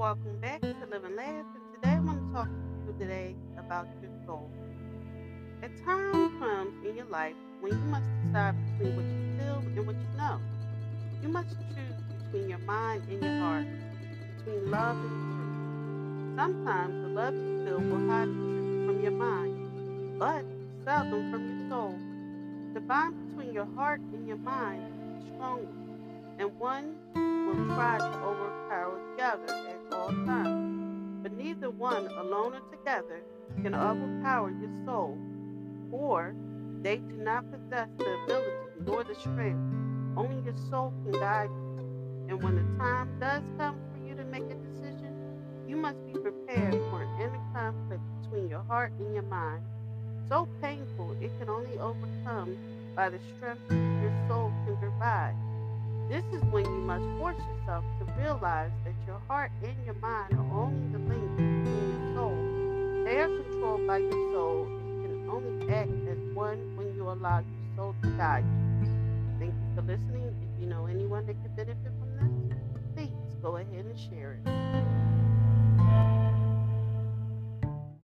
welcome back to Live and Laugh. And today I want to talk to you today about your soul. A time comes in your life when you must decide between what you feel and what you know. You must choose between your mind and your heart, between love and truth. Sometimes the love you feel will hide the truth from your mind, but seldom from your soul. The bond between your heart and your mind is stronger, and one will try to overpower the other all. But neither one, alone or together, can overpower your soul, for they do not possess the ability nor the strength. Only your soul can guide you. And when the time does come for you to make a decision, you must be prepared for an inner conflict between your heart and your mind. So painful, it can only overcome by the strength your soul can. This is when you must force yourself to realize that your heart and your mind are only the link between your soul. They are controlled by your soul and can only act as one when you allow your soul to guide you. Thank you for listening. If you know anyone that could benefit from this, please go ahead and share.